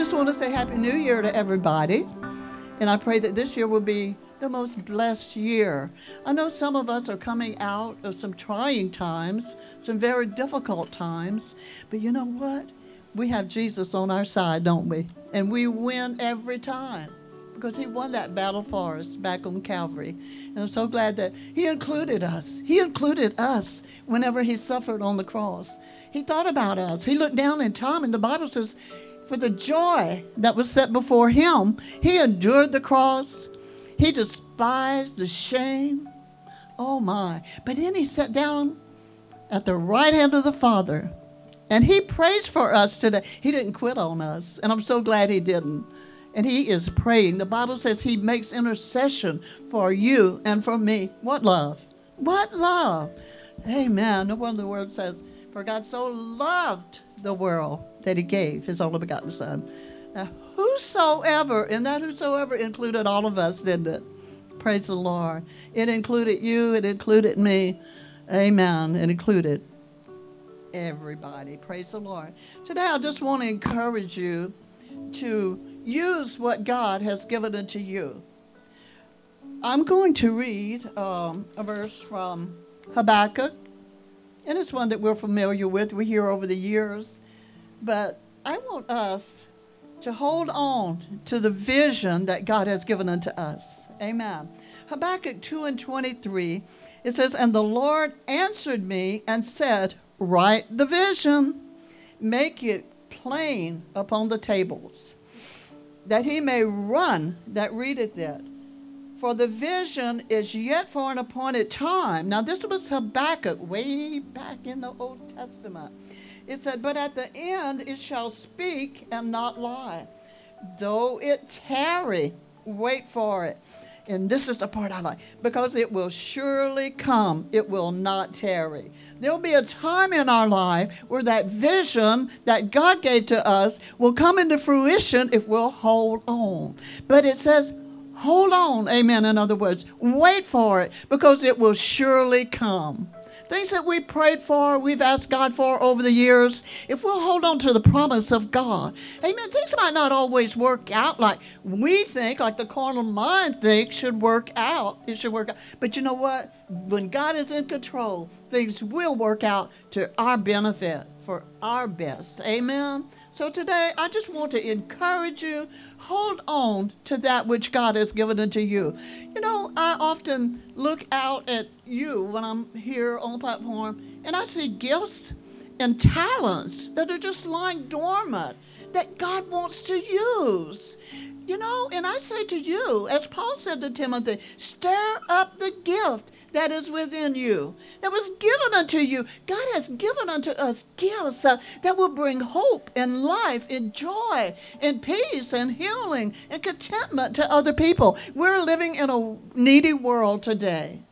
Just want to say Happy New Year to everybody. And I pray that this year will be the most blessed year. I know some of us are coming out of some trying times, some very difficult times, but you know what? We have Jesus on our side, don't we? And we win every time because he won that battle for us back on Calvary. And I'm so glad that he included us. He included us whenever he suffered on the cross. He thought about us. He looked down in time, and the Bible says, for the joy that was set before him, he endured the cross. He despised the shame. Oh my. But then he sat down at the right hand of the Father. And he prays for us today. He didn't quit on us. And I'm so glad he didn't. And he is praying. The Bible says he makes intercession for you and for me. What love? What love? Amen. No wonder the word says, For God so loved the world that he gave his only begotten Son. Now, whosoever, and that whosoever included all of us, didn't it? Praise the Lord. It included you, it included me. Amen. It included everybody. Praise the Lord. Today, I just want to encourage you to use what God has given unto you. I'm going to read um, a verse from Habakkuk, and it's one that we're familiar with. We hear over the years. But I want us to hold on to the vision that God has given unto us. Amen. Habakkuk 2 and 23, it says, And the Lord answered me and said, Write the vision, make it plain upon the tables, that he may run that readeth it. For the vision is yet for an appointed time. Now, this was Habakkuk way back in the Old Testament. It said, But at the end it shall speak and not lie. Though it tarry, wait for it. And this is the part I like because it will surely come, it will not tarry. There'll be a time in our life where that vision that God gave to us will come into fruition if we'll hold on. But it says, hold on, amen. In other words, wait for it because it will surely come things that we prayed for, we've asked God for over the years, if we'll hold on to the promise of God, amen, things might not always work out like we think, like the carnal mind thinks should work out. It should work out. But you know what? When God is in control, things will work out to our benefit, for our best. Amen. So today, I just want to encourage you hold on to that which God has given unto you. You know, I often look out at you when I'm here on the platform and I see gifts and talents that are just lying dormant that God wants to use. You know, and I say to you, as Paul said to Timothy, stir up the gift that is within you, that was given unto you. God has given unto us gifts uh, that will bring hope and life and joy and peace and healing and contentment to other people. We're living in a needy world today.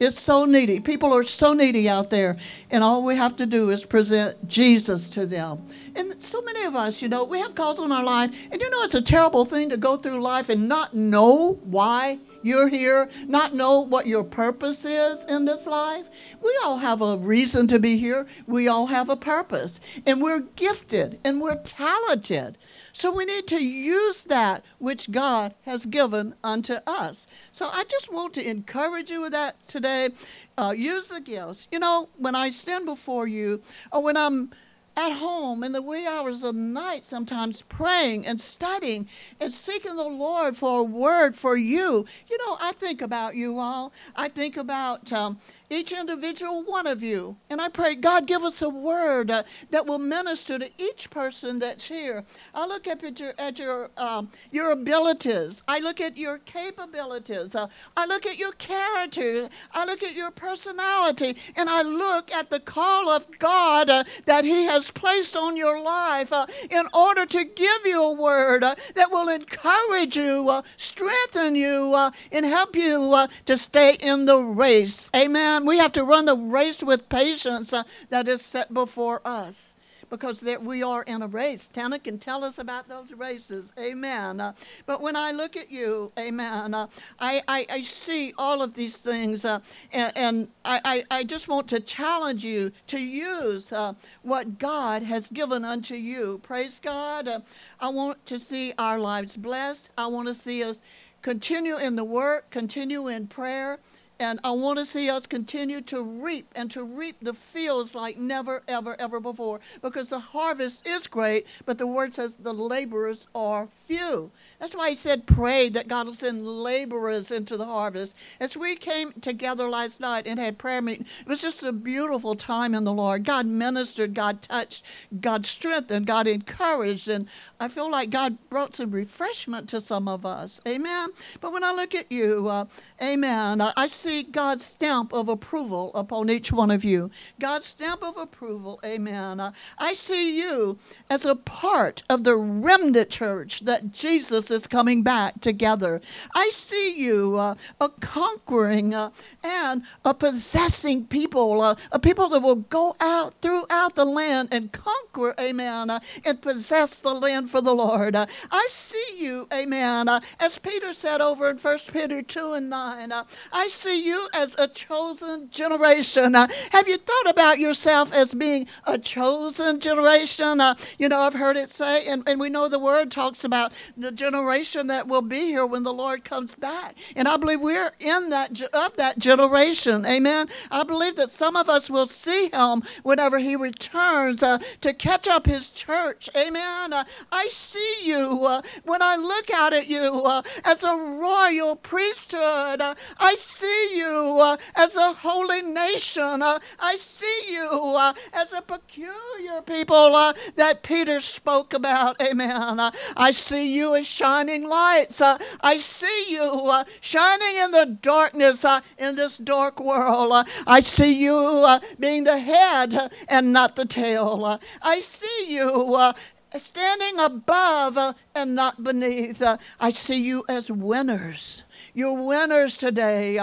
It's so needy. People are so needy out there, and all we have to do is present Jesus to them. And so many of us, you know, we have calls on our life, and you know, it's a terrible thing to go through life and not know why you're here, not know what your purpose is in this life. We all have a reason to be here. We all have a purpose. And we're gifted and we're talented. So we need to use that which God has given unto us. So I just want to encourage you with that today. Uh, use the gifts. You know, when I stand before you, or when I'm at home in the wee hours of the night, sometimes praying and studying and seeking the Lord for a word for you. You know, I think about you all. I think about um, each individual one of you. And I pray, God, give us a word uh, that will minister to each person that's here. I look at your, at your, um, your abilities. I look at your capabilities. Uh, I look at your character. I look at your personality. And I look at the call of God uh, that He has placed on your life uh, in order to give you a word uh, that will encourage you, uh, strengthen you, and help you to stay in the race. Amen. We have to run the race with patience uh, that is set before us. because there, we are in a race. Tana can tell us about those races. Amen. Uh, but when I look at you, amen, uh, I, I, I, see all of these things, uh, and, and I, I, just want to challenge you to use uh, what God has given unto you. Praise God. Uh, I want to see our lives blessed. I want to see us continue in the work, continue in prayer. And I want to see us continue to reap and to reap the fields like never, ever, ever before. Because the harvest is great, but the word says the laborers are few. That's why he said, pray that God will send laborers into the harvest. As we came together last night and had prayer meeting, it was just a beautiful time in the Lord. God ministered, God touched, God strengthened, God encouraged, and I feel like God brought some refreshment to some of us. Amen. But when I look at you, uh, amen, I see God's stamp of approval upon each one of you. God's stamp of approval, amen. Uh, I see you as a part of the remnant church that Jesus is coming back together. I see you uh, a conquering uh, and a possessing people, uh, a people that will go out throughout the land and conquer, amen, uh, and possess the land for the Lord. Uh, I see you, amen, uh, as Peter said over in 1 Peter 2 and 9. I see you as a chosen generation. have you thought about yourself as being a chosen generation? you know, I've heard it say, and, and we know the word talks about the generation generation that will be here when the Lord comes back. And I believe we're in that of that generation. Amen. I believe that some of us will see him whenever he returns uh, to catch up his church. Amen. Uh, I see you uh, when I look out at you uh, as a royal priesthood. Uh, I see you uh, as a holy nation. I see you as a peculiar people that Peter spoke about. Amen. I see you as shining lights. Uh, I see you uh, shining in the darkness uh, in this dark world. Uh, I see you uh, being the head and not the tail. Uh, I see you standing above and not beneath. I see you as winners. You're winners today.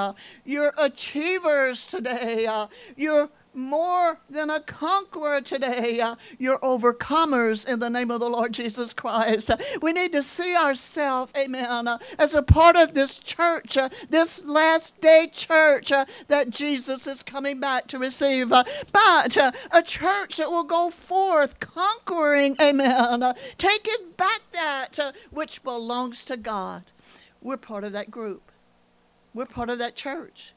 you're achievers today. you're more than a conqueror today. Uh, you're overcomers in the name of the Lord Jesus Christ. We need to see ourselves, amen, uh, as a part of this church, uh, this last day church uh, that Jesus is coming back to receive. Uh, but a church that will go forth conquering, amen, taking back that which belongs to God. We're part of that group. We're part of that church.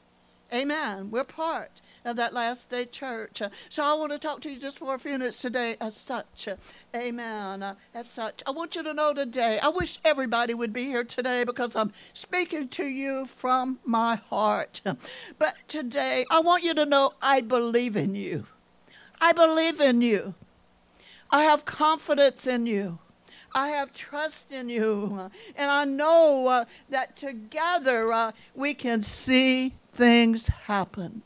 Amen. We're part of that last day church. So I want to talk to you just for a few minutes today as such. Amen. As such. I want you to know today, I wish everybody would be here today because I'm speaking to you from my heart. But today, I want you to know I believe in you. I believe in you. I have confidence in you. I have trust in you. And I know uh, that together uh, we can see things happen.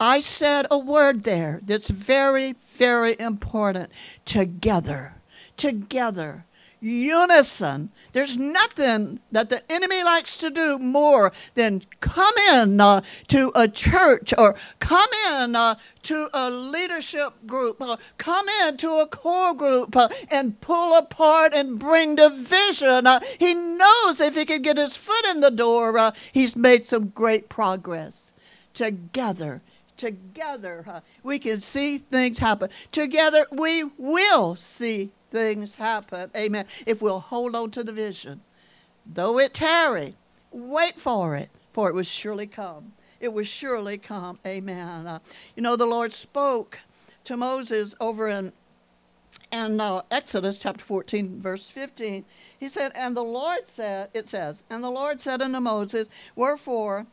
I said a word there that's very, very important. Together. Together. Unison. There's nothing that the enemy likes to do more than come in uh, to a church or come in uh, to a leadership group, uh, come in to a core group uh, and pull apart and bring division. Uh, he knows if he can get his foot in the door, uh, he's made some great progress. Together together we can see things happen. Together we will see things happen. Amen. If we'll hold on to the vision. Though it tarry, wait for it, for it will surely come. It will surely come. Amen. Uh, you know, the Lord spoke to Moses over in and uh, Exodus chapter 14, verse 15, he said, And the Lord said, it says, And the Lord said unto Moses, Wherefore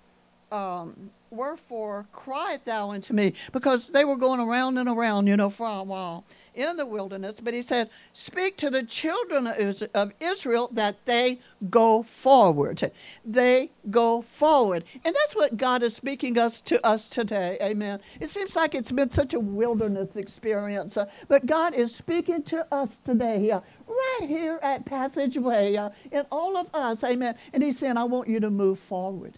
um, Wherefore cried thou unto me? Because they were going around and around, you know, for a while in the wilderness. But he said, Speak to the children of Israel that they go forward. They go forward. And that's what God is speaking us to us today. Amen. It seems like it's been such a wilderness experience, uh, but God is speaking to us today, uh, right here at Passageway, uh, and all of us. Amen. And He's saying, I want you to move forward.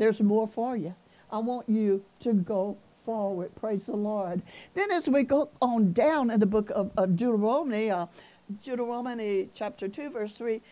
There's more for you. I want you to go forward. Praise the Lord. Then, as we go on down in the book of, of Deuteronomy, uh, Deuteronomy chapter 2, verse 3,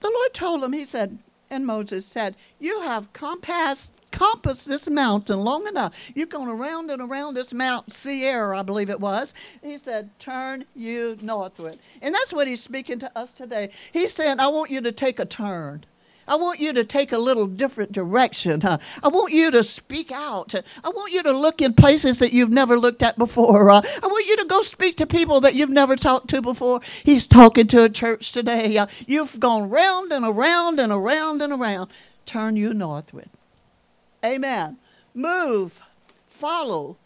the Lord told him, He said, and Moses said, You have compassed compass this mountain long enough. You've gone around and around this Mount Seir, I believe it was. He said, Turn you northward. And that's what he's speaking to us today. He's saying, I want you to take a turn. I want you to take a little different direction. Huh? I want you to speak out. I want you to look in places that you've never looked at before. Uh, I want you to go speak to people that you've never talked to before. He's talking to a church today. Uh, you've gone round and around and around and around. Turn you northward. Amen. Move, follow.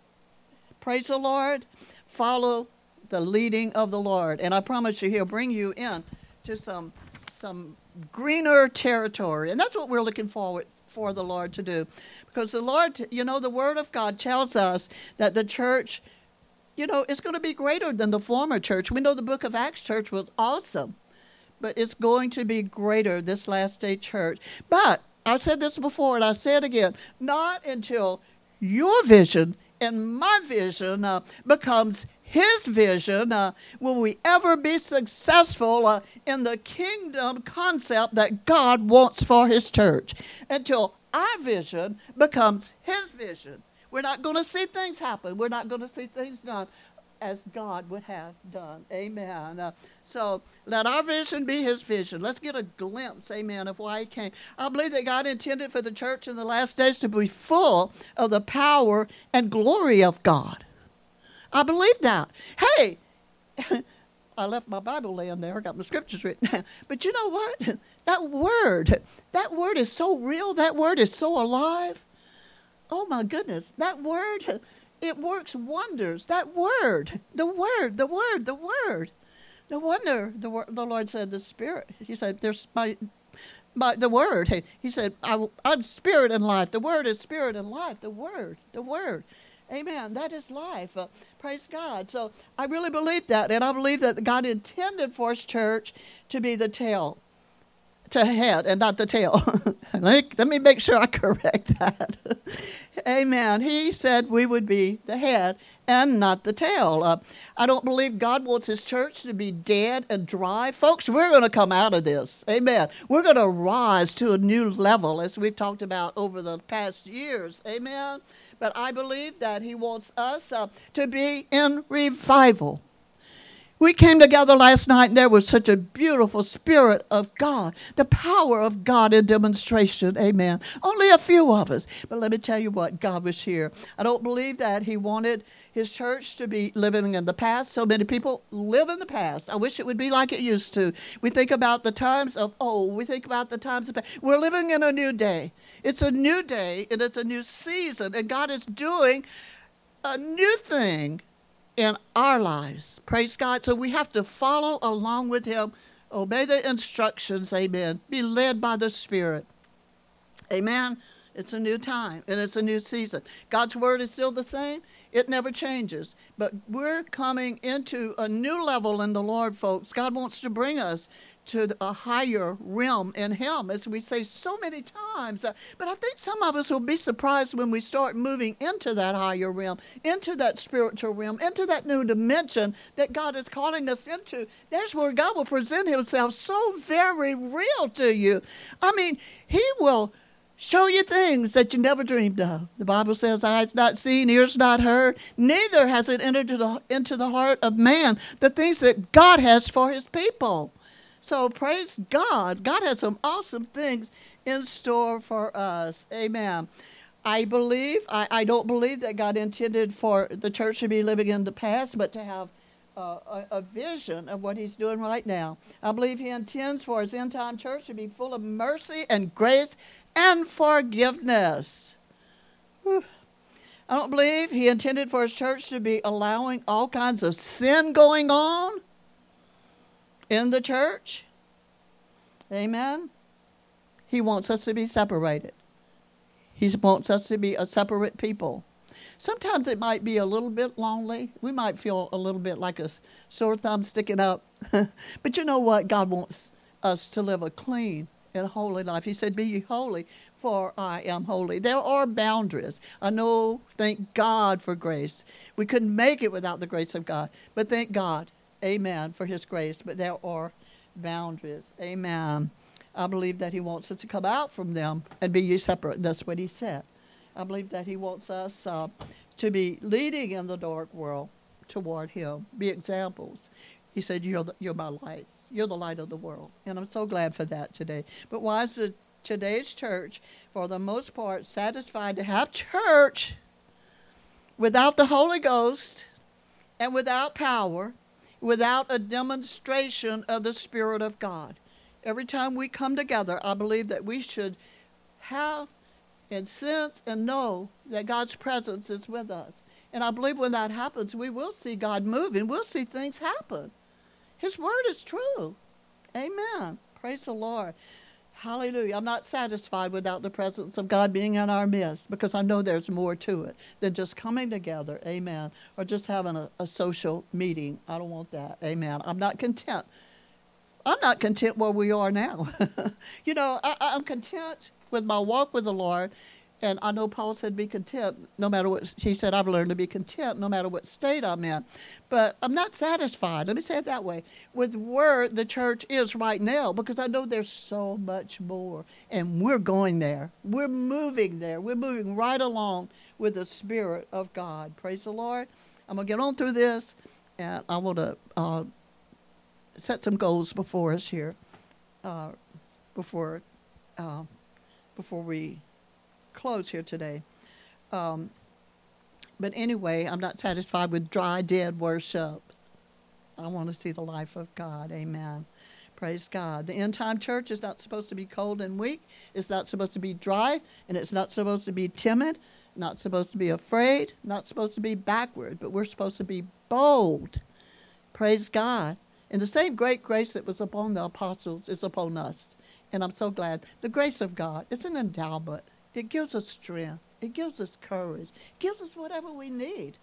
Praise the Lord. Follow the leading of the Lord. And I promise you, He'll bring you in to some, some greener territory. And that's what we're looking forward for the Lord to do. Because the Lord, you know, the Word of God tells us that the church, you know, is going to be greater than the former church. We know the book of Acts church was awesome, but it's going to be greater this last day church. But I've said this before and I say it again not until your vision and my vision uh, becomes his vision uh, will we ever be successful uh, in the kingdom concept that God wants for his church until our vision becomes his vision. We're not going to see things happen. We're not going to see things done as God would have done. Amen. Uh, so let our vision be his vision. Let's get a glimpse, amen, of why he came. I believe that God intended for the church in the last days to be full of the power and glory of God. I believe that. Hey, I left my Bible laying there. I got my scriptures written. but you know what? That word, that word is so real. That word is so alive. Oh my goodness. That word it works wonders. That word, the word, the word, the word. No wonder the, the Lord said the Spirit. He said, "There's my, my the Word." He said, I, "I'm Spirit and life." The Word is Spirit and life. The Word, the Word. Amen. That is life. Uh, praise God. So I really believe that, and I believe that God intended for His church to be the tail to head and not the tail. let, me, let me make sure I correct that. Amen. He said we would be the head and not the tail. Uh, I don't believe God wants His church to be dead and dry. Folks, we're going to come out of this. Amen. We're going to rise to a new level as we've talked about over the past years. Amen. But I believe that He wants us uh, to be in revival. We came together last night and there was such a beautiful spirit of God, the power of God in demonstration. Amen. Only a few of us. But let me tell you what, God was here. I don't believe that He wanted His church to be living in the past. So many people live in the past. I wish it would be like it used to. We think about the times of oh, we think about the times of past. we're living in a new day. It's a new day and it's a new season, and God is doing a new thing in our lives. Praise God. So we have to follow along with Him, obey the instructions. Amen. Be led by the Spirit. Amen. It's a new time and it's a new season. God's word is still the same. It never changes. But we're coming into a new level in the Lord, folks. God wants to bring us to a higher realm in Him, as we say so many times. Uh, but I think some of us will be surprised when we start moving into that higher realm, into that spiritual realm, into that new dimension that God is calling us into. There's where God will present Himself so very real to you. I mean, He will show you things that you never dreamed of. The Bible says, eyes not seen, ears not heard, neither has it entered into the, into the heart of man the things that God has for his people. So praise God. God has some awesome things in store for us. Amen. I believe, I, I don't believe that God intended for the church to be living in the past, but to have uh, a, a, vision of what He's doing right now. I believe He intends for His end time church to be full of mercy and grace and forgiveness. Whew. I don't believe He intended for His church to be allowing all kinds of sin going on in the church. Amen. He wants us to be separated. He wants us to be a separate people. Sometimes it might be a little bit lonely. We might feel a little bit like a sore thumb sticking up. but you know what? God wants us to live a clean and holy life. He said, Be ye holy, for I am holy. There are boundaries. I know, thank God for grace. We couldn't make it without the grace of God, but thank God, amen, for his grace. But there are boundaries, amen. I believe that he wants us to come out from them and be ye separate. That's what he said. I believe that he wants us uh, to be leading in the dark world toward him, be examples. He said, you're, the, you're my light. You're the light of the world. And I'm so glad for that today. But why is the, today's church, for the most part, satisfied to have church without the Holy Ghost and without power, without a demonstration of the Spirit of God? Every time we come together, I believe that we should have and sense and know that God's presence is with us. And I believe when that happens, we will see God moving. We'll see things happen. His word is true. Amen. Praise the Lord. Hallelujah. I'm not satisfied without the presence of God being in our midst because I know there's more to it than just coming together. Amen. Or just having a, a social meeting. I don't want that. Amen. I'm not content. I'm not content where we are now. you know, I, I'm content with my walk with the Lord and I know Paul said, be content no matter what. He said, I've learned to be content no matter what state I'm in. But I'm not satisfied, let me say it that way, with where the church is right now because I know there's so much more. And we're going there. We're moving there. We're moving right along with the Spirit of God. Praise the Lord. I'm going to get on through this, and I want to uh, set some goals before us here, uh, before, uh, before we close here today. Um, but anyway, I'm not satisfied with dry, dead worship. I want to see the life of God. Amen. Praise God. The end time church is not supposed to be cold and weak. It's not supposed to be dry, and it's not supposed to be timid, not supposed to be afraid, not supposed to be backward, but we're supposed to be bold. Praise God. And the same great grace that was upon the apostles is upon us. And I'm so glad. The grace of God is an endowment. It gives us strength. It gives us courage. It gives us whatever we need.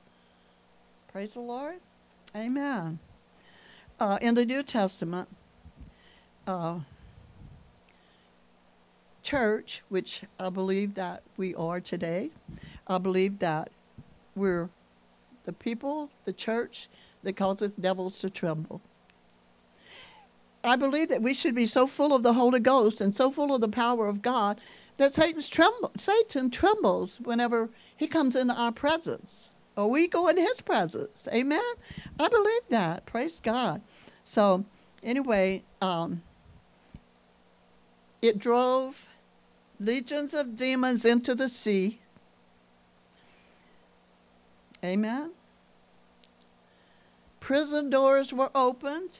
Praise the Lord. Amen. Uh, in the New Testament, uh, church, which I believe that we are today, I believe that we're the people, the church that causes devils to tremble. I believe that we should be so full of the Holy Ghost and so full of the power of God that Satan's tremble, Satan trembles whenever he comes into our presence or we go in his presence. Amen? I believe that. Praise God. So, anyway, um, it drove legions of demons into the sea. Amen? Prison doors were opened.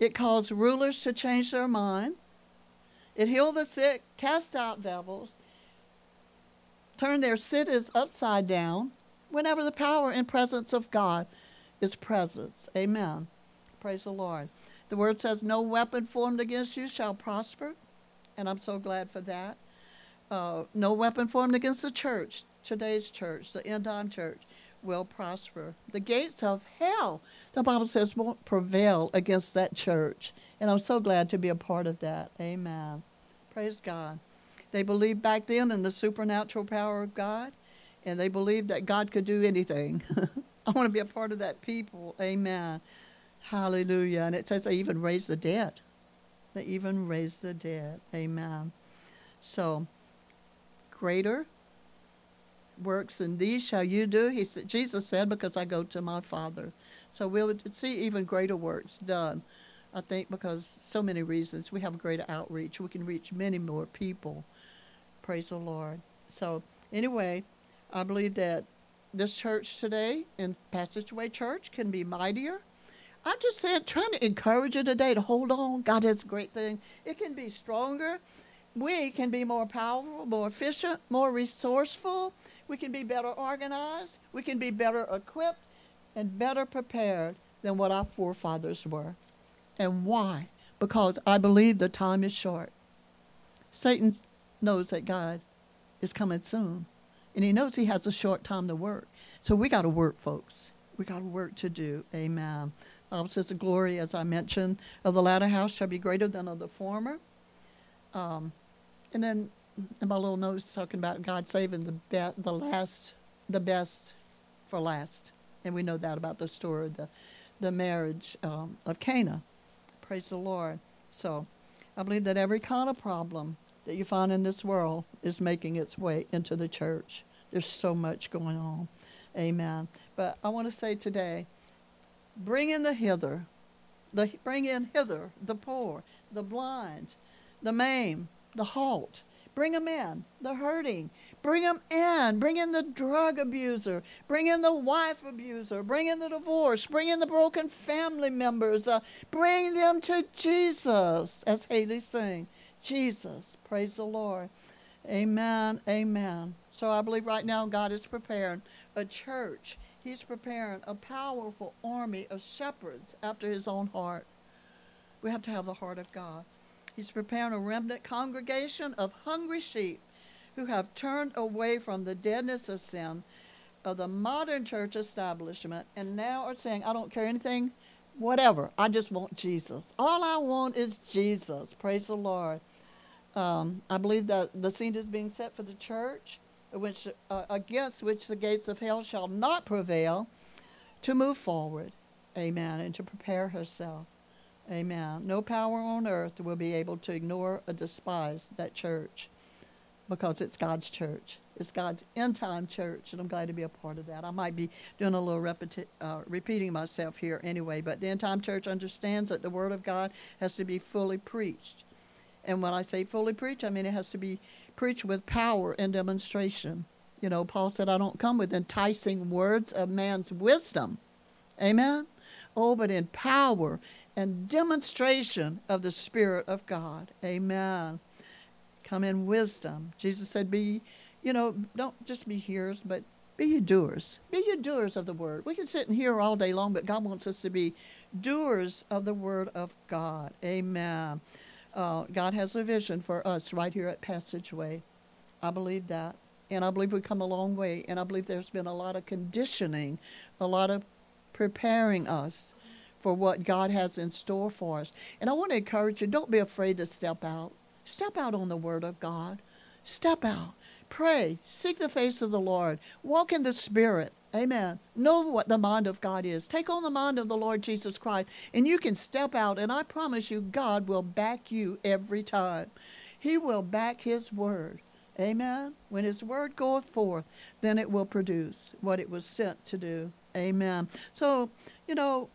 It caused rulers to change their mind. It healed the sick, cast out devils, turned their cities upside down whenever the power and presence of God is present. Amen. Praise the Lord. The word says, No weapon formed against you shall prosper. And I'm so glad for that. Uh, no weapon formed against the church, today's church, the end time church, will prosper. The gates of hell, the Bible says, won't prevail against that church. And I'm so glad to be a part of that. Amen. Praise God. They believed back then in the supernatural power of God, and they believed that God could do anything. I want to be a part of that people. Amen. Hallelujah. And it says they even raised the dead. They even raised the dead. Amen. So, greater works and these shall you do. He said, Jesus said, because I go to my Father. So we'll see even greater works done. I think because so many reasons. We have greater outreach. We can reach many more people. Praise the Lord. So, anyway, I believe that this church today in Passageway Church can be mightier. I'm just saying, trying to encourage you today to hold on. God has a great thing. It can be stronger. We can be more powerful, more efficient, more resourceful. We can be better organized. We can be better equipped and better prepared than what our forefathers were. And why? Because I believe the time is short. Satan knows that God is coming soon. And he knows he has a short time to work. So we got to work, folks. We got work to do. Amen. Bible says the glory, as I mentioned, of the latter house shall be greater than of the former. Um, And then in my little notes talking about God saving the be- the last, the best for last, and we know that about the story of the, the marriage um, of Cana. Praise the Lord. So, I believe that every kind of problem that you find in this world is making its way into the church. There's so much going on. Amen. But I want to say today, bring in the hither, the bring in hither the poor, the blind, the maimed, the halt. Bring them in, the hurting. Bring them in. Bring in the drug abuser. Bring in the wife abuser. Bring in the divorce. Bring in the broken family members. Uh, bring them to Jesus, as Haley sang. Jesus. Praise the Lord. Amen. Amen. So I believe right now God is preparing a church. He's preparing a powerful army of shepherds after his own heart. We have to have the heart of God. He's preparing a remnant congregation of hungry sheep who have turned away from the deadness of sin of the modern church establishment and now are saying, I don't care anything, whatever. I just want Jesus. All I want is Jesus. Praise the Lord. Um, I believe that the scene is being set for the church, which uh, against which the gates of hell shall not prevail, to move forward. Amen. And to prepare herself. Amen. No power on earth will be able to ignore or despise that church because it's God's church. It's God's end time church, and I'm glad to be a part of that. I might be doing a little repeti- uh, repeating myself here anyway, but the end time church understands that the Word of God has to be fully preached. And when I say fully preached, I mean it has to be preached with power and demonstration. You know, Paul said, I don't come with enticing words of man's wisdom. Amen? Oh, but in power and demonstration of the Spirit of God. Amen. Come in wisdom. Jesus said, Be, you know, don't just be hearers, but be you doers. Be you doers of the word. We can sit and hear all day long, but God wants us to be doers of the word of God. Amen. Uh, God has a vision for us right here at Passageway. I believe that. And I believe we've come a long way. And I believe there's been a lot of conditioning, a lot of preparing us for what God has in store for us. And I want to encourage you don't be afraid to step out. Step out on the Word of God. Step out. Pray. Seek the face of the Lord. Walk in the Spirit. Amen. Know what the mind of God is. Take on the mind of the Lord Jesus Christ, and you can step out, and I promise you, God will back you every time. He will back His word. Amen. When His word goeth forth, then it will produce what it was sent to do. Amen. So, you know,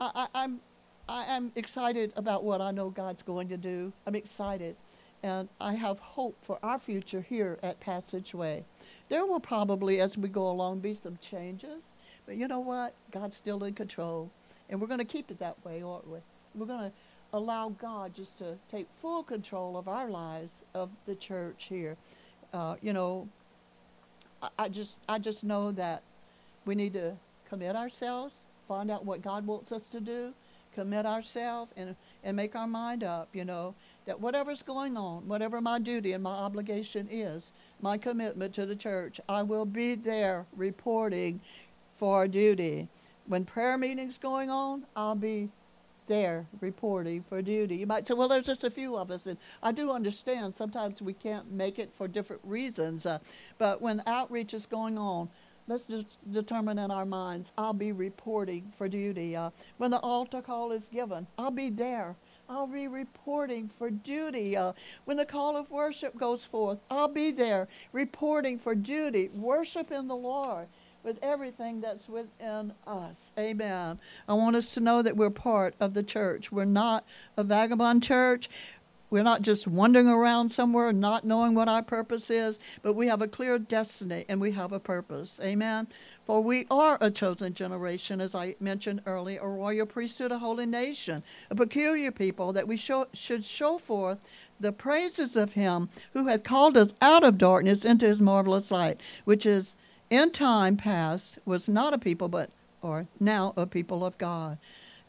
I, I, I'm I am excited about what I know God's going to do. I'm excited. And I have hope for our future here at Passageway. There will probably, as we go along, be some changes. But you know what? God's still in control. And we're going to keep it that way, aren't we? We're going to allow God just to take full control of our lives, of the church here. Uh, you know, I, I just I just know that we need to commit ourselves, find out what God wants us to do, commit ourselves and, and make our mind up, you know, that whatever's going on, whatever my duty and my obligation is, my commitment to the church, I will be there reporting for duty. When prayer meetings going on, I'll be there reporting for duty. You might say, well, there's just a few of us. And I do understand sometimes we can't make it for different reasons. Uh, but when outreach is going on, let's just determine in our minds I'll be reporting for duty. Uh, when the altar call is given, I'll be there. I'll be reporting for duty. Uh, when the call of worship goes forth, I'll be there reporting for duty, worshiping the Lord with everything that's within us. Amen. I want us to know that we're part of the church. We're not a vagabond church. We're not just wandering around somewhere not knowing what our purpose is, but we have a clear destiny and we have a purpose. Amen. For we are a chosen generation, as I mentioned earlier, a royal priesthood, a holy nation, a peculiar people that we show, should show forth the praises of him who hath called us out of darkness into his marvelous light, which is in time past was not a people, but or now a people of God.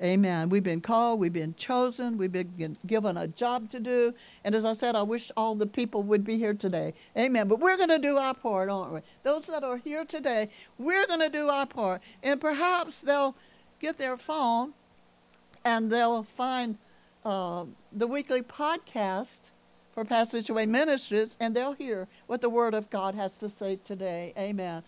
Amen. We've been called, we've been chosen, we've been given a job to do. And as I said, I wish all the people would be here today. Amen. But we're going to do our part, aren't we? Those that are here today, we're going to do our part. And perhaps they'll get their phone and they'll find uh, the weekly podcast for Passageway Ministries, and they'll hear what the Word of God has to say today. Amen.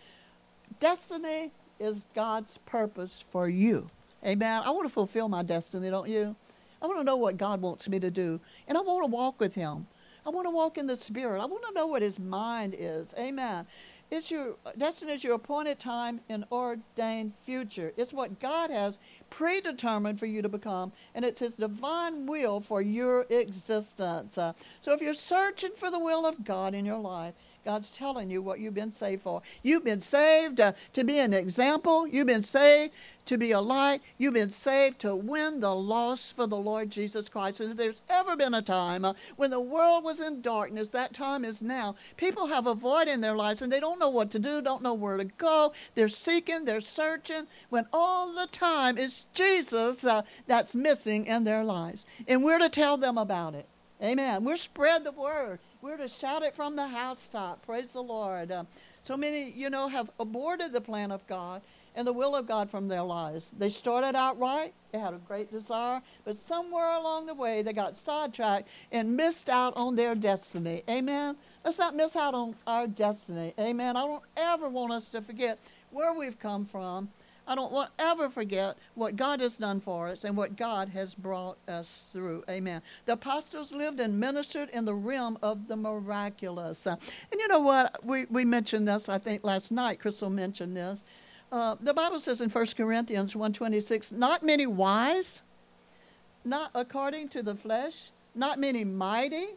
Destiny is God's purpose for you. Amen. I want to fulfill my destiny, don't you? I want to know what God wants me to do, and I want to walk with Him. I want to walk in the Spirit. I want to know what His mind is. Amen. It's your destiny is your appointed time and ordained future. It's what God has predetermined for you to become, and it's His divine will for your existence. Uh, so if you're searching for the will of God in your life, God's telling you what you've been saved for. You've been saved uh, to be an example. You've been saved to be a light. You've been saved to win the lost for the Lord Jesus Christ. And if there's ever been a time uh, when the world was in darkness, that time is now. People have a void in their lives and they don't know what to do, don't know where to go. They're seeking, they're searching, when all the time it's Jesus uh, that's missing in their lives. And we're to tell them about it. Amen. We're spread the word. We're to shout it from the housetop. Praise the Lord. Uh, so many, you know, have aborted the plan of God and the will of God from their lives. They started out right, they had a great desire, but somewhere along the way they got sidetracked and missed out on their destiny. Amen. Let's not miss out on our destiny. Amen. I don't ever want us to forget where we've come from I don't want ever forget what God has done for us and what God has brought us through. Amen. The apostles lived and ministered in the realm of the miraculous. And you know what? We, we mentioned this, I think, last night. Crystal mentioned this. Uh, the Bible says in 1 Corinthians 1.26, not many wise, not according to the flesh, not many mighty,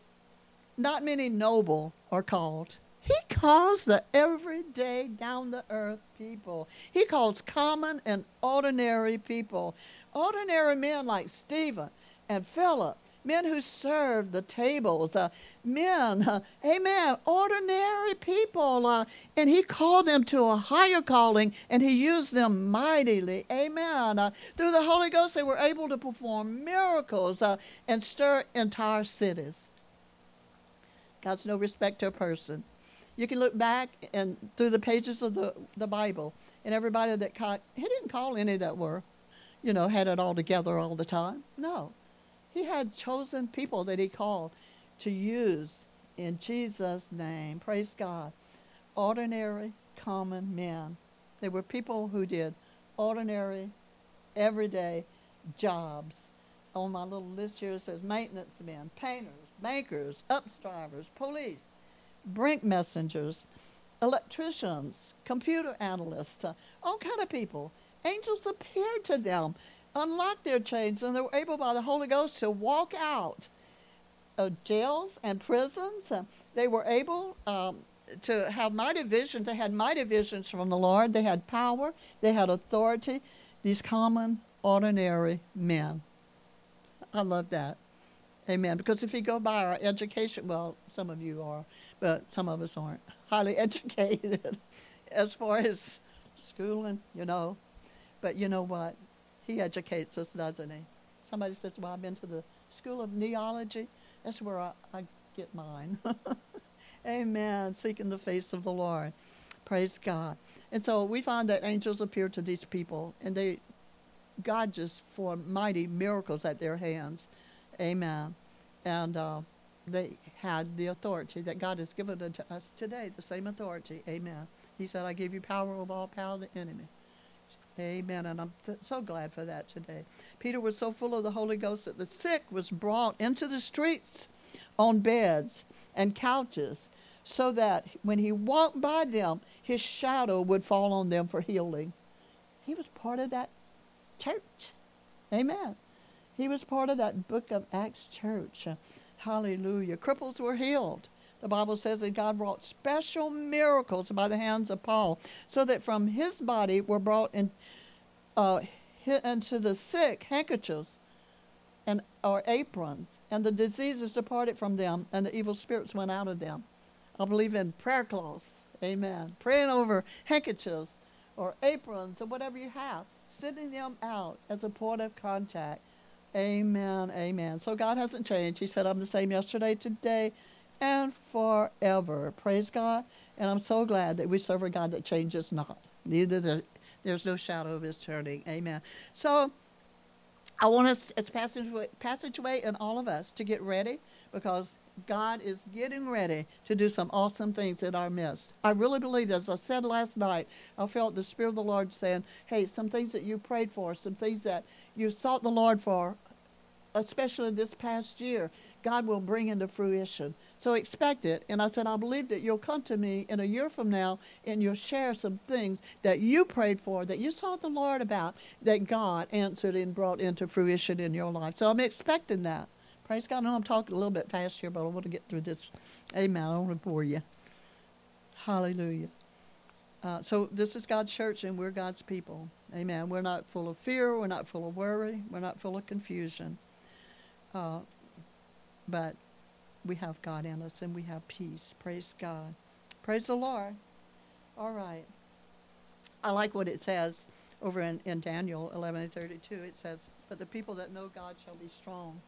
not many noble are called. He calls the everyday, down the earth people. He calls common and ordinary people. Ordinary men like Stephen and Philip, men who served the tables, uh, men, uh, amen, ordinary people. Uh, and he called them to a higher calling and he used them mightily, amen. Uh, through the Holy Ghost, they were able to perform miracles uh, and stir entire cities. God's no respecter of person. You can look back and through the pages of the, the Bible, and everybody that caught, he didn't call any that were, you know, had it all together all the time. No. He had chosen people that he called to use in Jesus' name. Praise God. Ordinary, common men. They were people who did ordinary, everyday jobs. On my little list here it says maintenance men, painters, bankers, UPS drivers, police, brink messengers, electricians, computer analysts, uh, all kind of people. Angels appeared to them, unlocked their chains, and they were able by the Holy Ghost to walk out of jails and prisons. Uh, they were able um, to have mighty visions. They had mighty visions from the Lord. They had power. They had authority. These common, ordinary men. I love that. Amen. Because if you go by our education, well, some of you are, but some of us aren't highly educated as far as schooling, you know. But you know what? He educates us, doesn't he? Somebody says, Well, I've been to the School of Kneeology. That's where I, I get mine. Amen. Seeking the face of the Lord. Praise God. And so we find that angels appear to these people, and they, God just formed mighty miracles at their hands. Amen. And uh, they had the authority that God has given to us today, the same authority. Amen. He said, I give you power over all power of the enemy. Amen. And I'm th- so glad for that today. Peter was so full of the Holy Ghost that the sick was brought into the streets on beds and couches so that when he walked by them, his shadow would fall on them for healing. He was part of that church. Amen. He was part of that book of Acts church. Hallelujah. Cripples were healed. The Bible says that God wrought special miracles by the hands of Paul, so that from his body were brought in, uh, into the sick handkerchiefs and or aprons, and the diseases departed from them, and the evil spirits went out of them. I believe in prayer cloths. Amen. Praying over handkerchiefs or aprons or whatever you have, sending them out as a point of contact Amen. Amen. So God hasn't changed. He said, I'm the same yesterday, today, and forever. Praise God. And I'm so glad that we serve a God that changes not. Neither the, there's no shadow of his turning. Amen. So I want us, as passageway, passageway and all of us, to get ready because God is getting ready to do some awesome things in our midst. I really believe, as I said last night, I felt the Spirit of the Lord saying, hey, some things that you prayed for, some things that you sought the Lord for, especially this past year, God will bring into fruition. So expect it. And I said, I believe that you'll come to me in a year from now and you'll share some things that you prayed for, that you sought the Lord about, that God answered and brought into fruition in your life. So I'm expecting that. Praise God. I know I'm talking a little bit fast here, but I want to get through this. Amen. I want to bore you. Hallelujah. Uh, so this is God's church, and we're God's people. Amen. We're not full of fear. We're not full of worry. We're not full of confusion. Uh, but we have God in us, and we have peace. Praise God. Praise the Lord. All right. I like what it says over in, in Daniel 11:32. It says, "But the people that know God shall be strong."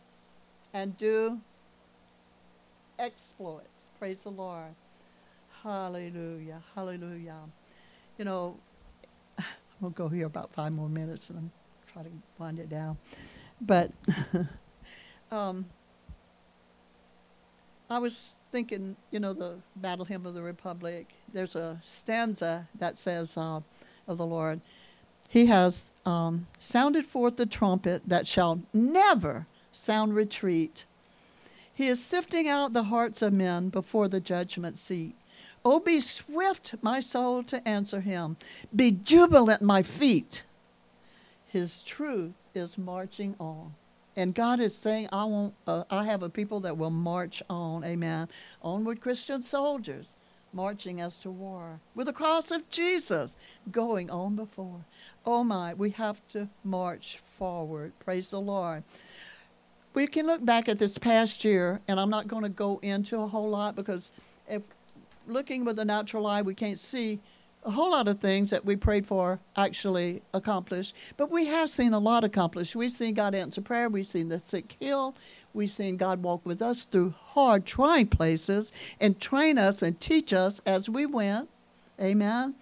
and do exploits. Praise the Lord. Hallelujah. Hallelujah. You know, we'll go here about five more minutes and try to wind it down. But um, I was thinking, you know, the Battle Hymn of the Republic, there's a stanza that says uh, of the Lord, He has um, sounded forth the trumpet that shall never sound retreat. He is sifting out the hearts of men before the judgment seat. Oh, be swift, my soul, to answer him. Be jubilant, my feet. His truth is marching on. And God is saying, I, want, uh, I have a people that will march on. Amen. Onward, Christian soldiers, marching as to war. With the cross of Jesus going on before. Oh, my, we have to march forward. Praise the Lord we can look back at this past year, and I'm not going to go into a whole lot because if looking with the natural eye, we can't see a whole lot of things that we prayed for actually accomplished. But we have seen a lot accomplished. We've seen God answer prayer. We've seen the sick heal. We've seen God walk with us through hard, trying places and train us and teach us as we went. Amen.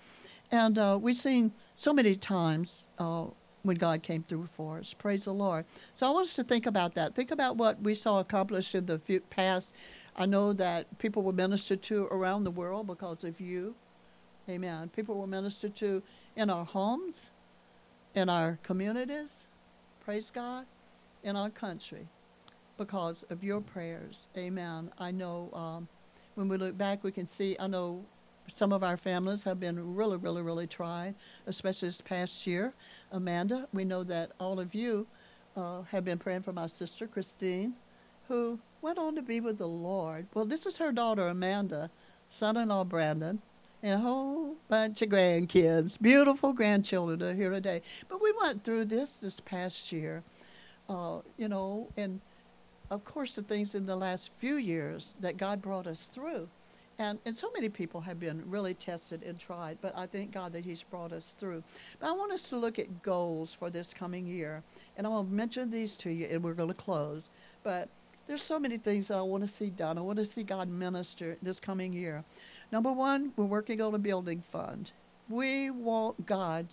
And uh, we've seen so many times uh, when God came through for us. Praise the Lord. So I want us to think about that. Think about what we saw accomplished in the past. I know that people were ministered to around the world because of you. Amen. People were ministered to in our homes, in our communities. Praise God. In our country because of your prayers. Amen. I know um, when we look back, we can see, I know some of our families have been really, really, really tried, especially this past year. Amanda, we know that all of you uh, have been praying for my sister, Christine, who went on to be with the Lord. Well, this is her daughter, Amanda, son in law, Brandon, and a whole bunch of grandkids, beautiful grandchildren are here today. But we went through this this past year, uh, you know, and of course, the things in the last few years that God brought us through. And, and so many people have been really tested and tried, but I thank God that He's brought us through. But I want us to look at goals for this coming year. And I will mention these to you, and we're going to close. But there's so many things that I want to see done. I want to see God minister this coming year. Number one, we're working on a building fund. We want God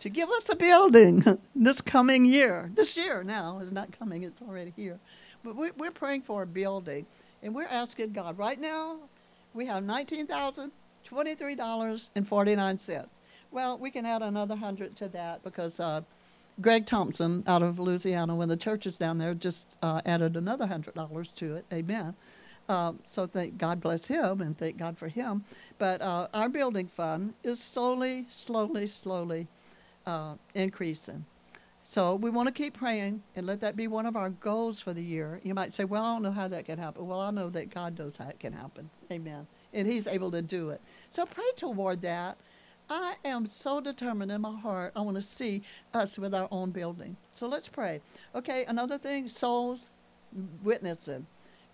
to give us a building this coming year. This year now is not coming, it's already here. But we're praying for a building. And we're asking God right now, we have $19,023.49. Well, we can add another 100 to that because uh, Greg Thompson out of Louisiana, when the church is down there, just uh, added another $100 to it. Amen. Um, so thank God bless him and thank God for him. But uh, our building fund is slowly, slowly, slowly uh, increasing. So we want to keep praying and let that be one of our goals for the year. You might say, Well, I don't know how that can happen. Well, I know that God knows how it can happen. Amen. And He's able to do it. So pray toward that. I am so determined in my heart. I want to see us with our own building. So let's pray. Okay, another thing souls, witnessing.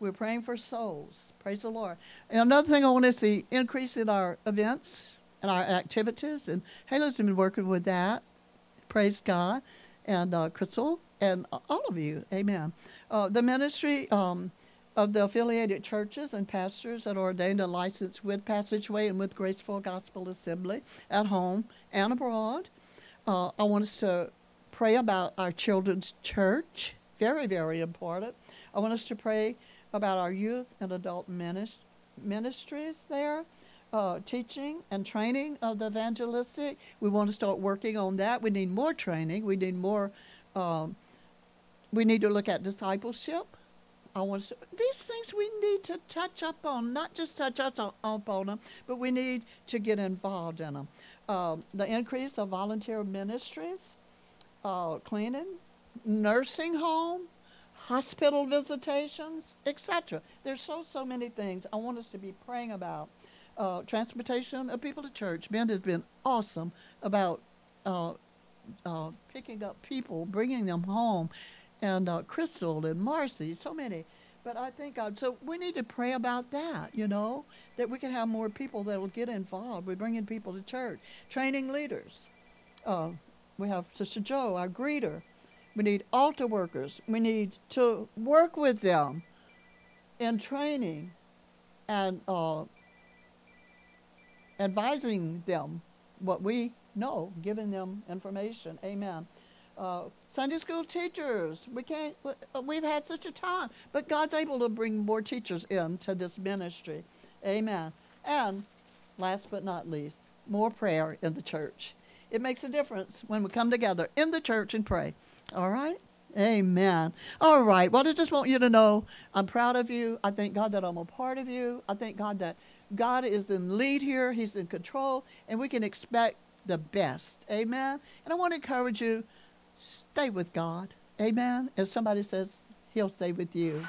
We're praying for souls. Praise the Lord. And another thing I want to see increase in our events and our activities. And Haley's been working with that. Praise God and uh, Crystal and all of you. Amen. Uh, the ministry um, of the affiliated churches and pastors that are ordained and licensed with Passageway and with Graceful Gospel Assembly at home and abroad. Uh, I want us to pray about our children's church. Very, very important. I want us to pray about our youth and adult minis- ministries there. Uh, teaching and training of the evangelistic. We want to start working on that. We need more training. We need more. Um, we need to look at discipleship. I want to, these things we need to touch up on, not just touch up on them, but we need to get involved in them. Um, the increase of volunteer ministries, uh, cleaning, nursing home, hospital visitations, etc. There's so so many things I want us to be praying about. Uh, transportation of people to church. Ben has been awesome about uh, uh, picking up people, bringing them home, and uh, Crystal and Marcy, so many. But I think God, so we need to pray about that, you know, that we can have more people that will get involved. We're bringing people to church, training leaders. Uh, we have Sister Joe, our greeter. We need altar workers. We need to work with them in training and uh, advising them what we know, giving them information. Amen. Uh, Sunday school teachers, we can't. Uh, we've had such a time, but God's able to bring more teachers into this ministry. Amen. And last but not least, more prayer in the church. It makes a difference when we come together in the church and pray. All right? Amen. All right. Well, I just want you to know I'm proud of you. I thank God that I'm a part of you. I thank God that God is in lead here, He's in control, and we can expect the best. Amen. And I want to encourage you stay with God. Amen. If somebody says, He'll stay with you.